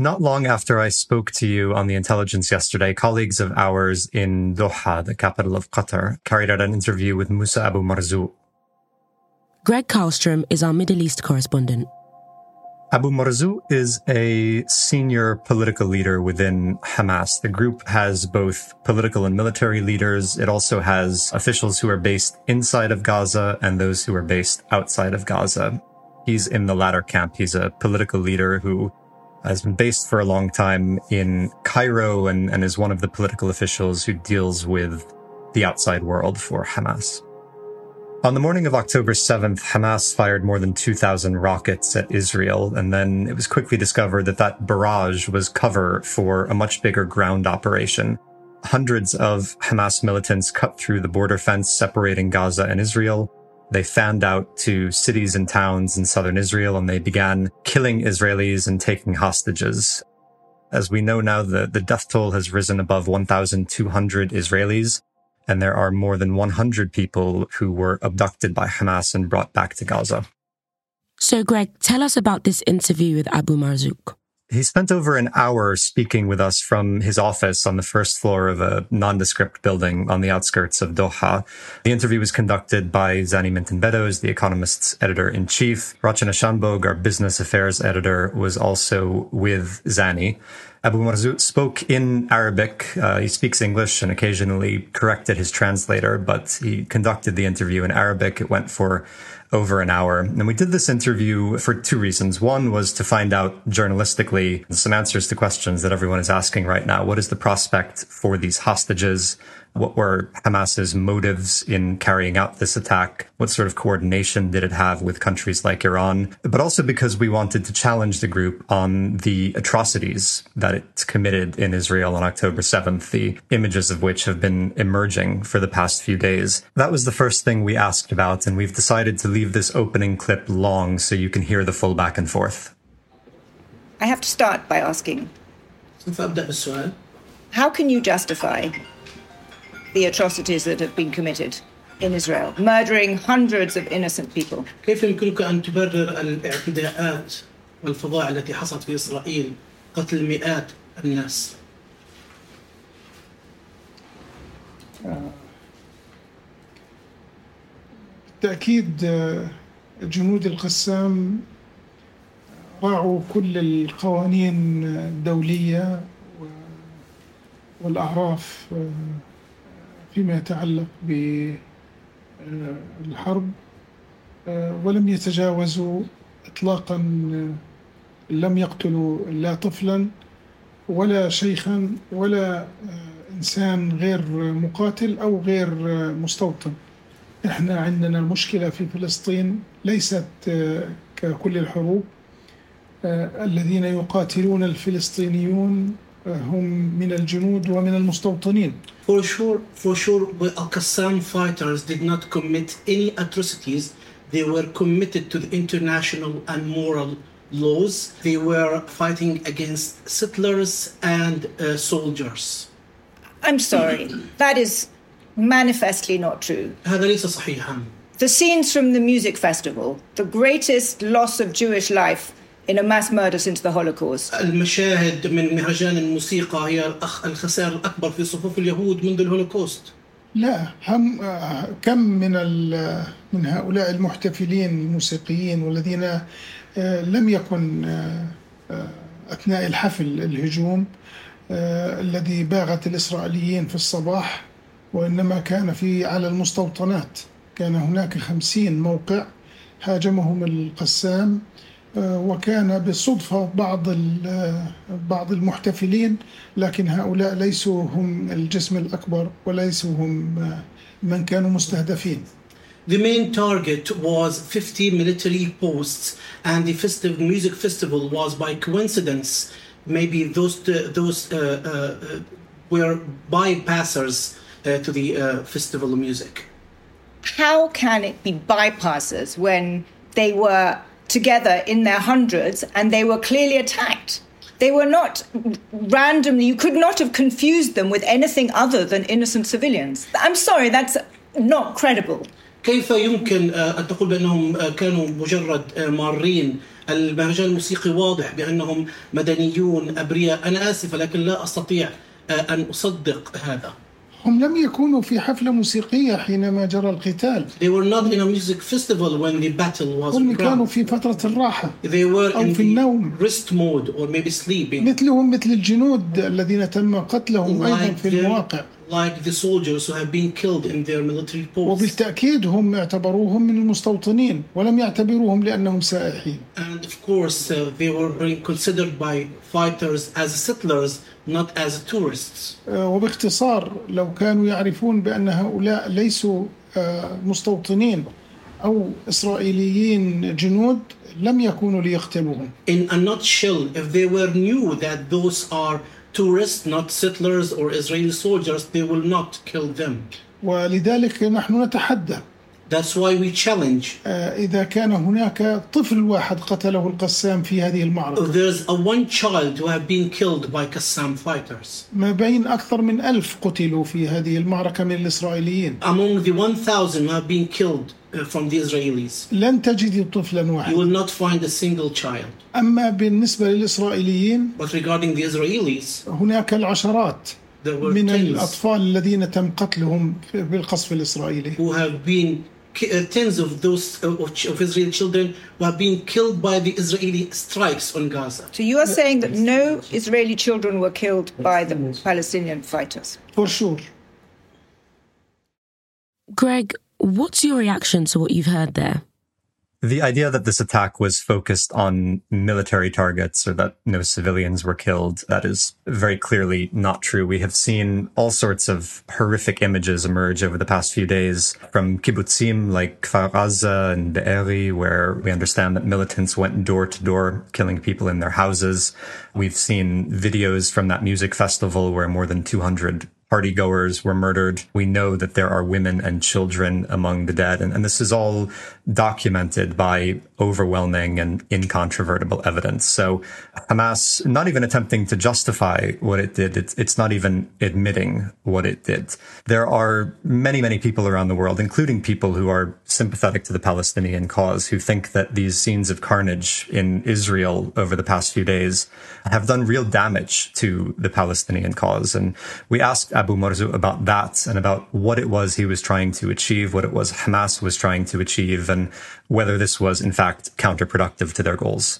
Not long after I spoke to you on the intelligence yesterday, colleagues of ours in Doha, the capital of Qatar, carried out an interview with Moussa Abu Marzouk. Greg Carlstrom is our Middle East correspondent. Abu Marzouk is a senior political leader within Hamas. The group has both political and military leaders. It also has officials who are based inside of Gaza and those who are based outside of Gaza. He's in the latter camp. He's a political leader who has been based for a long time in Cairo and, and is one of the political officials who deals with the outside world for Hamas. On the morning of October 7th, Hamas fired more than 2,000 rockets at Israel, and then it was quickly discovered that that barrage was cover for a much bigger ground operation. Hundreds of Hamas militants cut through the border fence separating Gaza and Israel. They fanned out to cities and towns in southern Israel and they began killing Israelis and taking hostages. As we know now, the, the death toll has risen above 1,200 Israelis and there are more than 100 people who were abducted by Hamas and brought back to Gaza. So, Greg, tell us about this interview with Abu Marzouk. He spent over an hour speaking with us from his office on the first floor of a nondescript building on the outskirts of Doha. The interview was conducted by Zanny Minton the Economist's editor in chief. Rachana Shanbhogue, our business affairs editor, was also with Zanny. Abu Marzouk spoke in Arabic. Uh, he speaks English and occasionally corrected his translator, but he conducted the interview in Arabic. It went for over an hour. And we did this interview for two reasons. One was to find out journalistically some answers to questions that everyone is asking right now. What is the prospect for these hostages? What were Hamas's motives in carrying out this attack? What sort of coordination did it have with countries like Iran? But also because we wanted to challenge the group on the atrocities that it committed in Israel on October 7th, the images of which have been emerging for the past few days. That was the first thing we asked about, and we've decided to leave this opening clip long so you can hear the full back and forth. I have to start by asking How can you justify the atrocities that have been committed in Israel, murdering hundreds of innocent people. كيف يمكنك أن تبرر الإعتداءات والفظائع التي حصلت في إسرائيل قتل مئات الناس؟ بالتأكيد جنود القسام راعوا كل القوانين الدولية والأعراف فيما يتعلق بالحرب ولم يتجاوزوا اطلاقا لم يقتلوا لا طفلا ولا شيخا ولا إنسان غير مقاتل أو غير مستوطن. إحنا عندنا مشكله في فلسطين ليست ككل الحروب الذين يقاتلون الفلسطينيون هم من الجنود ومن المستوطنين. For sure, for sure, Al-Qassam fighters did not commit any atrocities. They were committed to the international and moral laws. They were fighting against settlers and uh, soldiers. I'm sorry, that is manifestly not true. هذا ليس صحيحا. The scenes from the music festival, the greatest loss of Jewish life in a mass murder since the Holocaust. المشاهد من مهرجان الموسيقى هي الأخ الخسائر الأكبر في صفوف اليهود منذ الهولوكوست. لا هم كم من من هؤلاء المحتفلين الموسيقيين والذين آه، لم يكن آه، آه، أثناء الحفل الهجوم آه، الذي باغت الإسرائيليين في الصباح وإنما كان في على المستوطنات كان هناك خمسين موقع هاجمهم القسام آه، وكان بالصدفة بعض ال- آه، بعض المحتفلين لكن هؤلاء ليسوا هم الجسم الأكبر وليسوا هم آه، من كانوا مستهدفين The main target was 50 military posts, and the festive music festival was by coincidence. Maybe those those uh, uh, uh, were bypassers uh, to the uh, festival of music. How can it be bypassers when they were together in their hundreds and they were clearly attacked? They were not randomly, you could not have confused them with anything other than innocent civilians. I'm sorry, that's not credible. كيف يمكن آه، أن تقول بأنهم آه، كانوا مجرد آه، مارين المهرجان الموسيقي واضح بأنهم مدنيون أبرياء أنا آسف لكن لا أستطيع آه، أن أصدق هذا هم لم يكونوا في حفلة موسيقية حينما جرى القتال They were not in a music festival when the battle was هم كانوا. في فترة الراحة They were أو in في النوم. rest mode or maybe sleeping مثلهم مثل الجنود الذين تم قتلهم أيضا like, في the, المواقع like the soldiers who have been killed in their military posts. وبالتأكيد هم اعتبروهم من المستوطنين ولم يعتبروهم لأنهم سائحين And of course, uh, they were considered by fighters as settlers, not as tourists. آه، وباختصار لو كانوا يعرفون بأن هؤلاء ليسوا آه، مستوطنين أو إسرائيليين جنود لم يكونوا ليقتلوهم In a nutshell, if they were knew that those are tourists, not settlers or Israeli soldiers, they will not kill them. ولذلك نحن نتحدى That's why we challenge. آه، إذا كان هناك طفل واحد قتله القسام في هذه المعركة. There's a one child who have been killed by Qassam fighters. ما بين أكثر من ألف قتلوا في هذه المعركة من الإسرائيليين. Among the 1,000 who have been killed uh, from the Israelis. لن تجد طفلا واحدا. You will not find a single child. أما بالنسبة للإسرائيليين. But regarding the Israelis. هناك العشرات. من الأطفال الذين تم قتلهم بالقصف الإسرائيلي. Who have been tens of those uh, of, ch- of Israeli children were being killed by the Israeli strikes on Gaza. So you are saying that no Israeli children were killed by the Palestinian fighters? for sure Greg, what's your reaction to what you've heard there? The idea that this attack was focused on military targets or that no civilians were killed, that is very clearly not true. We have seen all sorts of horrific images emerge over the past few days from kibbutzim like Kfar Aza and Be'eri, where we understand that militants went door to door killing people in their houses. We've seen videos from that music festival where more than 200 partygoers were murdered. We know that there are women and children among the dead. And, and this is all documented by overwhelming and incontrovertible evidence. So Hamas, not even attempting to justify what it did, it's, it's not even admitting what it did. There are many, many people around the world, including people who are sympathetic to the Palestinian cause, who think that these scenes of carnage in Israel over the past few days have done real damage to the Palestinian cause. And we asked Abu Marzouk about that and about what it was he was trying to achieve, what it was Hamas was trying to achieve, and whether this was in fact counterproductive to their goals.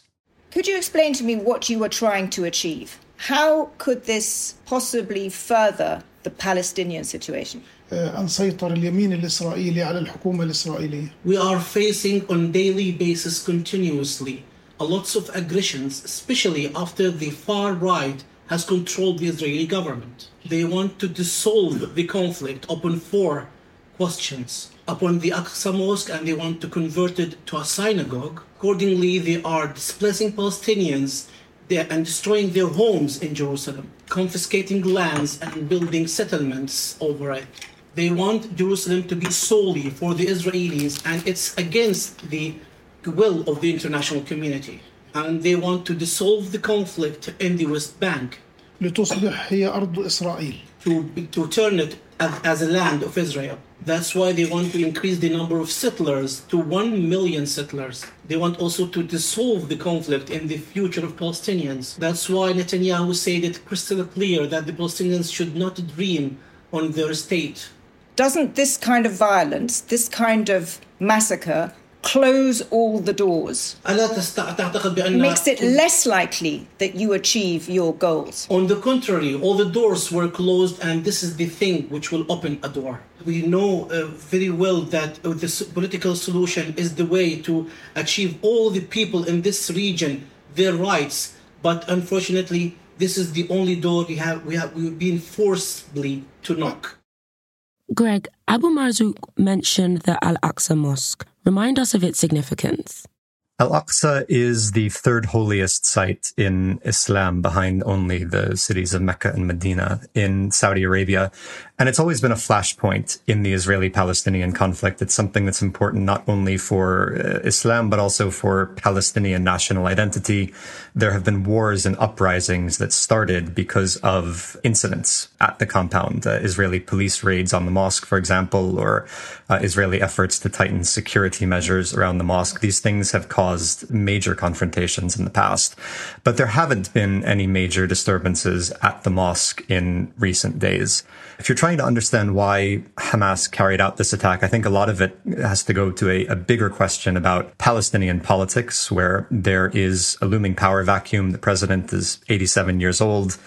Could you explain to me what you were trying to achieve? How could this possibly further the Palestinian situation? آه، أن سيطر اليمين الإسرائيلي على الحكومة الإسرائيلية We are facing on daily basis continuously a lots of aggressions, especially after the far right has controlled the Israeli government. They want to dissolve the conflict upon four questions. Upon the Aqsa Mosque and they want to convert it to a synagogue. Accordingly, they are displacing Palestinians there and destroying their homes in Jerusalem, confiscating lands and building settlements over it. They want Jerusalem to be solely for the Israelis, and it's against the will of the international community. And they want to dissolve the conflict in the West Bank لتصبح هي أرض إسرائيل to, to turn it as, as a land of Israel. That's why they want to increase the number of settlers to 1 million settlers. They want also to dissolve the conflict in the future of Palestinians. That's why Netanyahu said it crystal clear that the Palestinians should not dream on their state. Doesn't this kind of violence, this kind of massacre, close all the doors makes it less likely that you achieve your goals. On the contrary, all the doors were closed, and this is the thing which will open a door. We know uh, very well that uh, this political solution is the way to achieve all the people in this region their rights, but unfortunately, this is the only door we have. We have we've been forcibly to knock. Greg Abu Marzouk mentioned the Al Aqsa Mosque Remind us of its significance. Al Aqsa is the third holiest site in Islam behind only the cities of Mecca and Medina in Saudi Arabia. And it's always been a flashpoint in the Israeli Palestinian conflict. It's something that's important not only for uh, Islam, but also for Palestinian national identity. There have been wars and uprisings that started because of incidents at the compound. Uh, Israeli police raids on the mosque, for example, or uh, Israeli efforts to tighten security measures around the mosque. These things have caused major confrontations in the past, but there haven't been any major disturbances at the mosque in recent days. If you're trying to understand why Hamas carried out this attack, I think a lot of it has to go to a, a bigger question about Palestinian politics, where there is a looming power vacuum. The president is 87 years old,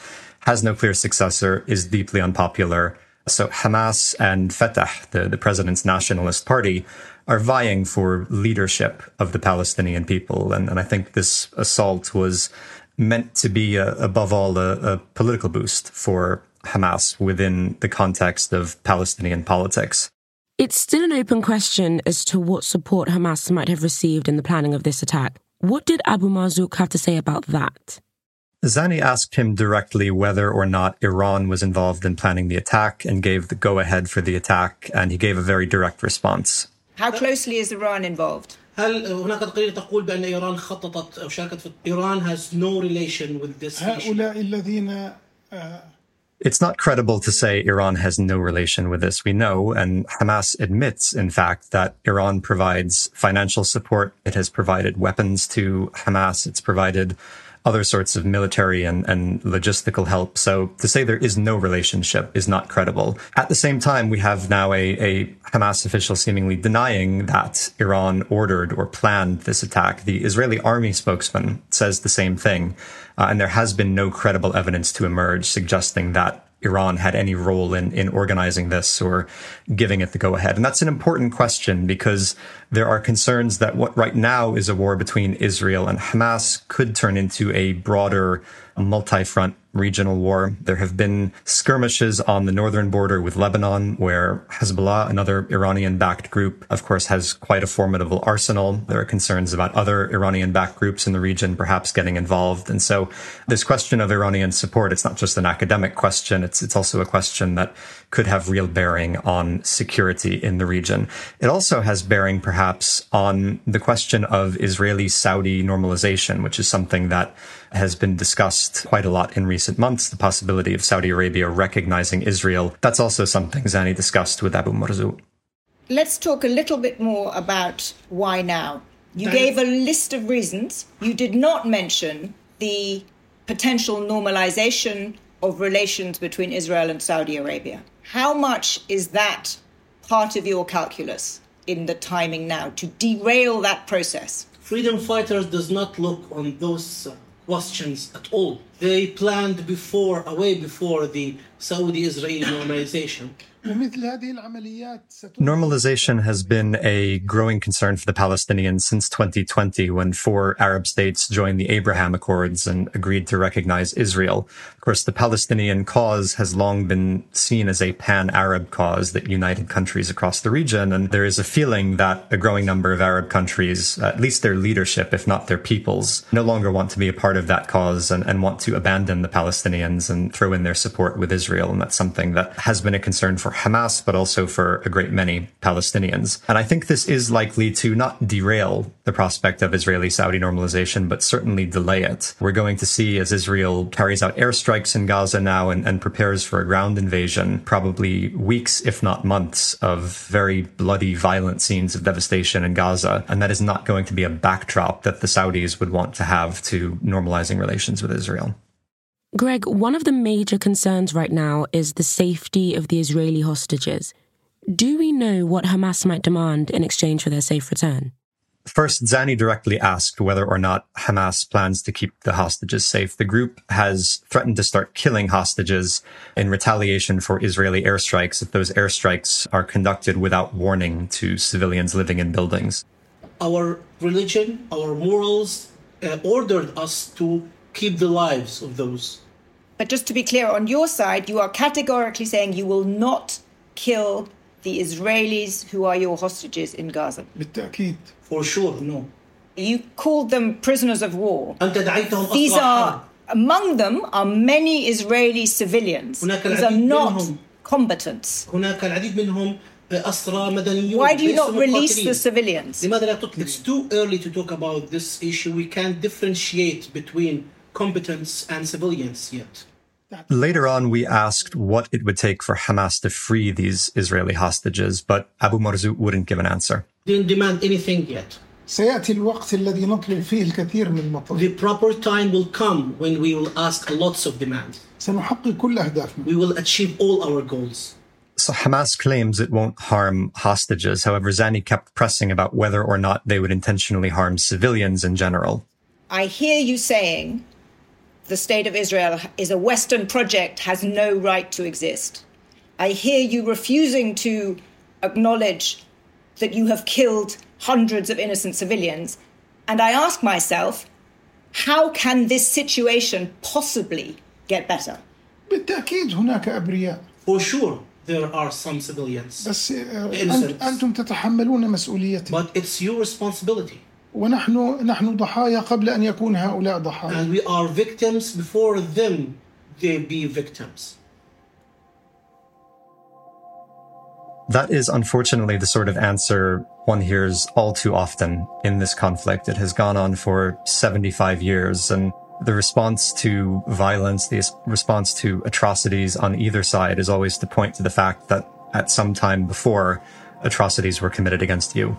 has no clear successor, is deeply unpopular. So Hamas and Fatah, the, the president's nationalist party, are vying for leadership of the Palestinian people. And, and I think this assault was meant to be, a, above all, a, a political boost for Hamas within the context of Palestinian politics? It's still an open question as to what support Hamas might have received in the planning of this attack. What did Abu Marzouk have to say about that? Zanny asked him directly whether or not Iran was involved in planning the attack and gave the go ahead for the attack, and he gave a very direct response. How closely is Iran involved? Iran has no relation with this it's not credible to say Iran has no relation with this. We know, and Hamas admits, in fact, that Iran provides financial support. It has provided weapons to Hamas. It's provided other sorts of military and, and logistical help. So to say there is no relationship is not credible. At the same time, we have now a, a Hamas official seemingly denying that Iran ordered or planned this attack. The Israeli army spokesman says the same thing. Uh, and there has been no credible evidence to emerge suggesting that Iran had any role in, in organizing this or giving it the go ahead. And that's an important question because there are concerns that what right now is a war between Israel and Hamas could turn into a broader multi-front regional war. There have been skirmishes on the northern border with Lebanon, where Hezbollah, another Iranian backed group, of course, has quite a formidable arsenal. There are concerns about other Iranian backed groups in the region perhaps getting involved. And so this question of Iranian support, it's not just an academic question. It's, it's also a question that could have real bearing on security in the region. It also has bearing perhaps on the question of Israeli Saudi normalization, which is something that has been discussed quite a lot in recent months. The possibility of Saudi Arabia recognizing Israel. That's also something Zanny discussed with Abu Marzouk. Let's talk a little bit more about why now. You gave a list of reasons. You did not mention the potential normalization of relations between Israel and Saudi Arabia. How much is that part of your calculus in the timing now to derail that process? Freedom fighters does not look on those Questions at all. They planned before, away before the Saudi-Israeli normalization. Normalization has been a growing concern for the Palestinians since 2020 when four Arab states joined the Abraham Accords and agreed to recognize Israel. Of course, the Palestinian cause has long been seen as a pan-Arab cause that united countries across the region. And there is a feeling that a growing number of Arab countries, at least their leadership, if not their peoples, no longer want to be a part of that cause and, and want to abandon the Palestinians and throw in their support with Israel. And that's something that has been a concern for Hamas, but also for a great many Palestinians. And I think this is likely to not derail the prospect of Israeli Saudi normalization, but certainly delay it. We're going to see as Israel carries out airstrikes in Gaza now and, and prepares for a ground invasion, probably weeks, if not months, of very bloody, violent scenes of devastation in Gaza. And that is not going to be a backdrop that the Saudis would want to have to normalizing relations with Israel. Greg, one of the major concerns right now is the safety of the Israeli hostages. Do we know what Hamas might demand in exchange for their safe return? First, Zanny directly asked whether or not Hamas plans to keep the hostages safe. The group has threatened to start killing hostages in retaliation for Israeli airstrikes if those airstrikes are conducted without warning to civilians living in buildings. Our religion, our morals uh, ordered us to keep the lives of those. But just to be clear, on your side, you are categorically saying you will not kill the Israelis who are your hostages in Gaza. بالتأكيد For sure, no. You called them prisoners of war. أنت دعيتهم These أسرى are, حرب. among them are many Israeli civilians. هناك These are العديد not منهم. combatants. هناك العديد منهم أسرى مدنيون Why do you ليسوا not release مقاتلين. the civilians? لماذا لا تطلق? It's too early to talk about this issue. We can't differentiate between combatants and civilians yet. Later on, we asked what it would take for Hamas to free these Israeli hostages, but Abu Marzouk wouldn't give an answer. Didn't demand anything yet. The proper time will come when we will ask lots of demands. We will achieve all our goals. So Hamas claims it won't harm hostages. However, Zanny kept pressing about whether or not they would intentionally harm civilians in general. I hear you saying the state of Israel is a Western project, has no right to exist. I hear you refusing to acknowledge that you have killed hundreds of innocent civilians. And I ask myself, how can this situation possibly get better? بالتأكيد هناك أبرياء For sure, there are some civilians, بس آه، Innocents. أنت- أنتم تتحملون مسؤوليته but it's your responsibility. ونحن نحن ضحايا قبل أن يكون هؤلاء ضحايا And we are victims before them they be victims. That is unfortunately the sort of answer one hears all too often in this conflict. It has gone on for 75 years and the response to violence, the response to atrocities on either side is always to point to the fact that at some time before atrocities were committed against you.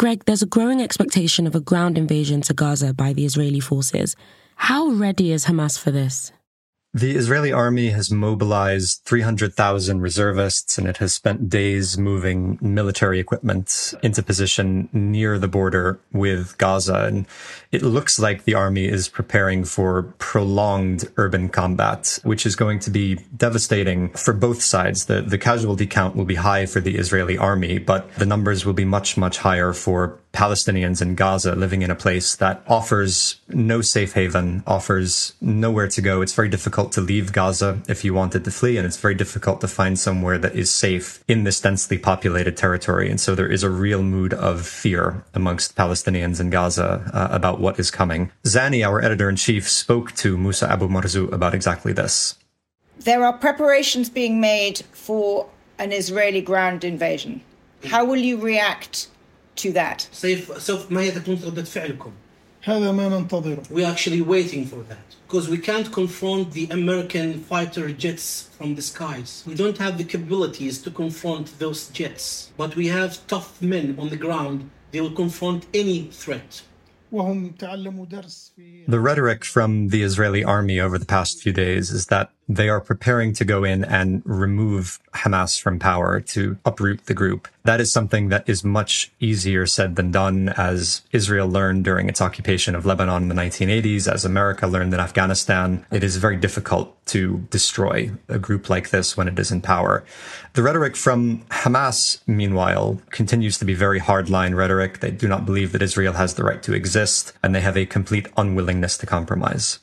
Greg, there's a growing expectation of a ground invasion to Gaza by the Israeli forces. How ready is Hamas for this? The Israeli army has mobilized 300,000 reservists and it has spent days moving military equipment into position near the border with Gaza. And it looks like the army is preparing for prolonged urban combat, which is going to be devastating for both sides. The, the casualty count will be high for the Israeli army, but the numbers will be much, much higher for Palestinians in Gaza living in a place that offers no safe haven, offers nowhere to go. It's very difficult to leave Gaza if you wanted to flee, and it's very difficult to find somewhere that is safe in this densely populated territory. And so there is a real mood of fear amongst Palestinians in Gaza uh, about what is coming. Zanny, our editor in chief, spoke to Moussa Abu Marzouk about exactly this. There are preparations being made for an Israeli ground invasion. How will you react to that? سيف سوف ما هي تكون ردة فعلكم؟ هذا ما ننتظره We're actually waiting for that because we can't confront the American fighter jets from the skies. We don't have the capabilities to confront those jets, but we have tough men on the ground. They will confront any threat. وهم تعلموا درس في The rhetoric from the Israeli army over the past few days is that they are preparing to go in and remove Hamas from power to uproot the group. That is something that is much easier said than done, as Israel learned during its occupation of Lebanon in the 1980s, as America learned in Afghanistan. It is very difficult to destroy a group like this when it is in power. The rhetoric from Hamas, meanwhile, continues to be very hardline rhetoric. They do not believe that Israel has the right to exist, and they have a complete unwillingness to compromise.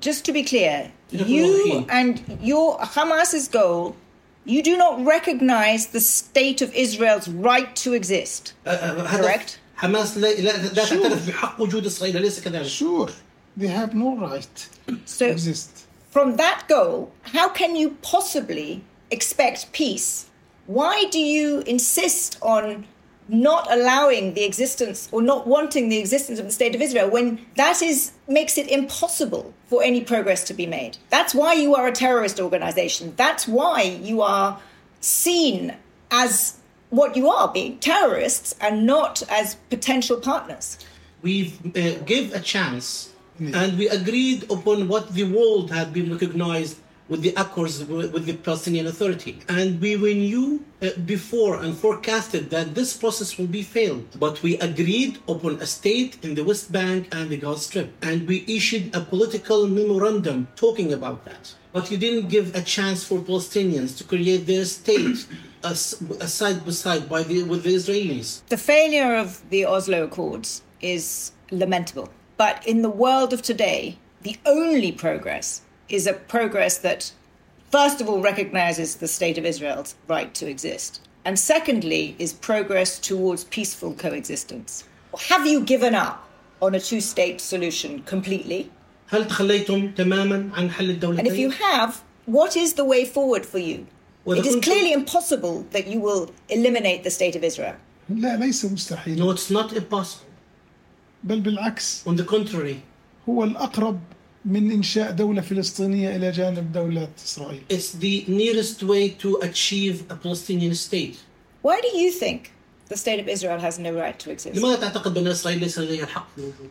Just to be clear, Yeah, you well, and your Hamas's goal, you do not recognize the state of Israel's right to exist. Uh, uh, هدف Correct. حماس لا لا, لا تعترف بحق وجود اسرائيل ليس كذلك Sure, they have no right to So, exist. from that goal, how can you possibly expect peace? Why do you insist on not allowing the existence or not wanting the existence of the state of Israel when that is makes it impossible for any progress to be made? That's why you are a terrorist organization. That's why you are seen as what you are being terrorists and not as potential partners. we uh, gave a chance and we agreed upon what the world had been recognized with the accords with the Palestinian Authority. And we, we knew uh, before and forecasted that this process will be failed. But we agreed upon a state in the West Bank and the Gaza Strip. And we issued a political memorandum talking about that. But you didn't give a chance for Palestinians to create their state as side by side by the, with the Israelis. The failure of the Oslo Accords is lamentable. But in the world of today, the only progress is a progress that, first of all, recognizes the state of Israel's right to exist. And secondly, is progress towards peaceful coexistence. Have you given up on a two state solution completely? هل تخليتم تماما عن حل الدولتين؟ And if you have, what is the way forward for you? Well, It is the- clearly impossible that you will eliminate the state of Israel. لا ليس مستحيل No, it's not impossible. بل بالعكس On the contrary, هو الأقرب من إنشاء دولة فلسطينية إلى جانب دولة إسرائيل it's the nearest way to achieve a Palestinian state. Why do you think the state of Israel has no right to exist? لماذا تعتقد بأن إسرائيل ليس لديها الحق في الوجود؟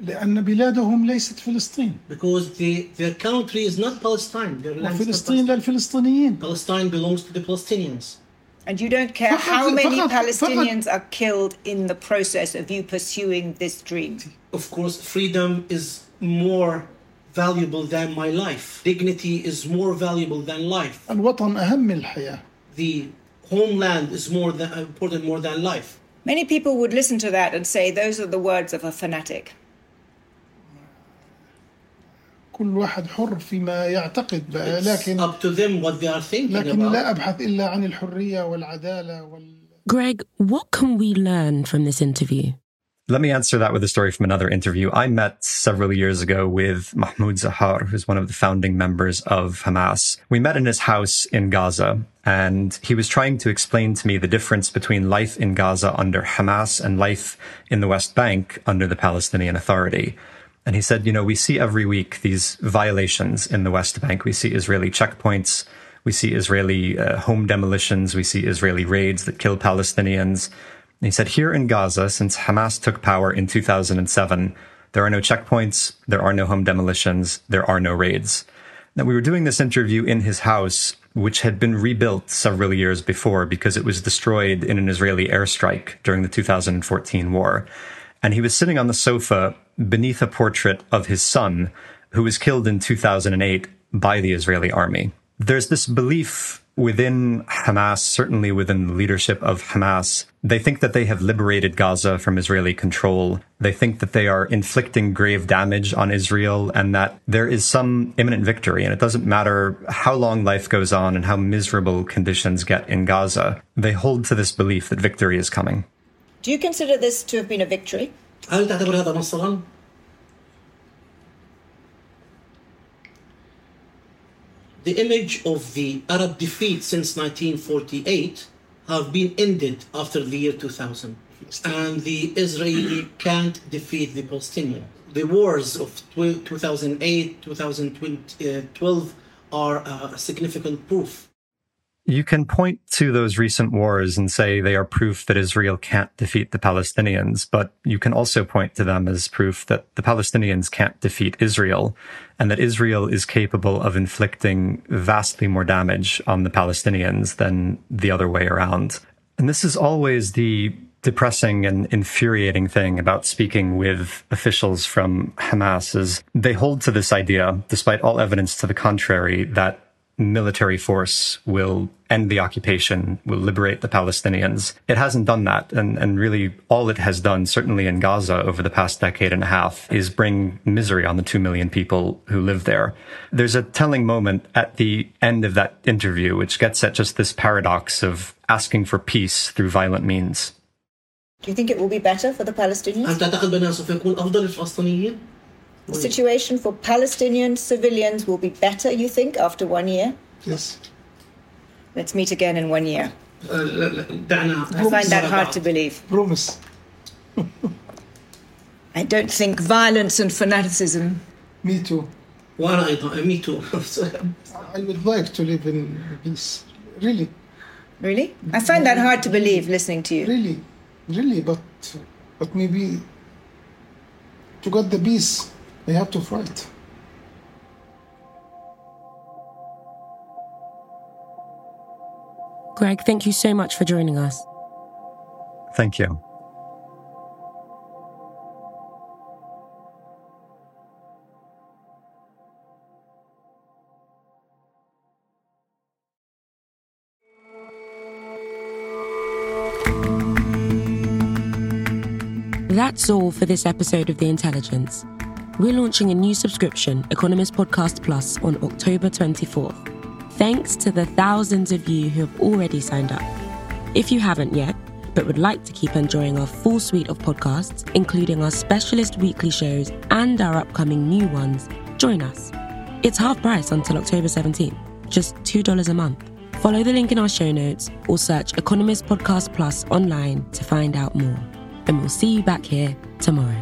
لأن بلادهم ليست فلسطين Because the, their country is not Palestine. Their land is not وفلسطين Palestine. للفلسطينيين Palestine belongs to the Palestinians. And you don't care فقط- how many فقط- Palestinians are killed in the process of you pursuing this dream. Of course, freedom is more valuable than my life. Dignity is more valuable than life. الوطن أهم من الحياة The homeland is more than, important more than life. Many people would listen to that and say those are the words of a fanatic. كل واحد حر فيما يعتقد بقى It's لكن up to them what they are thinking لكن about. لا أبحث إلا عن الحرية والعدالة وال... Greg, what can we learn from this interview? Let me answer that with a story from another interview. I met several years ago with Mahmoud Zahar, who's one of the founding members of Hamas. We met in his house in Gaza, and he was trying to explain to me the difference between life in Gaza under Hamas and life in the West Bank under the Palestinian Authority. And he said, you know, we see every week these violations in the West Bank. We see Israeli checkpoints. We see Israeli uh, home demolitions. We see Israeli raids that kill Palestinians. He said, here in Gaza, since Hamas took power in 2007, there are no checkpoints, there are no home demolitions, there are no raids. Now, we were doing this interview in his house, which had been rebuilt several years before because it was destroyed in an Israeli airstrike during the 2014 war. And he was sitting on the sofa beneath a portrait of his son, who was killed in 2008 by the Israeli army. There's this belief within Hamas, certainly within the leadership of Hamas, they think that they have liberated Gaza from Israeli control. They think that they are inflicting grave damage on Israel and that there is some imminent victory. And it doesn't matter how long life goes on and how miserable conditions get in Gaza. They hold to this belief that victory is coming. Do you consider this to have been a victory? هل تعتبر هذا نصرا؟ The image of the Arab defeat since 1948 have been ended after the year 2000. And the Israeli can't defeat the Palestinian. The wars of 2008, 2012 uh, are uh, a significant proof. You can point to those recent wars and say they are proof that Israel can't defeat the Palestinians, but you can also point to them as proof that the Palestinians can't defeat Israel and that Israel is capable of inflicting vastly more damage on the Palestinians than the other way around. And this is always the depressing and infuriating thing about speaking with officials from Hamas is they hold to this idea, despite all evidence to the contrary, that military force will end the occupation, will liberate the Palestinians. It hasn't done that. And, and really all it has done, certainly in Gaza over the past decade and a half, is bring misery on the two million people who live there. There's a telling moment at the end of that interview, which gets at just this paradox of asking for peace through violent means. Do you think it will be better for the Palestinians? هل تعتقد بأنه سوف يكون أفضل للفلسطينيين؟ Oh, the situation for Palestinian civilians will be better, you think, after one year? Yes. Let's meet again in one year. Uh, I find that hard to believe. Promise. I don't think violence and fanaticism. Me too. Uh, me too. I would like to live in peace. Really. Really? I find that hard to believe listening to you. Really, really, but but maybe to get the peace I have to fight. Greg, thank you so much for joining us. Thank you. That's all for this episode of The Intelligence. We're launching a new subscription, Economist Podcast Plus, on October 24th. Thanks to the thousands of you who have already signed up. If you haven't yet, but would like to keep enjoying our full suite of podcasts, including our specialist weekly shows and our upcoming new ones, join us. It's half price until October 17th, just $2 a month. Follow the link in our show notes or search Economist Podcast Plus online to find out more. And we'll see you back here tomorrow.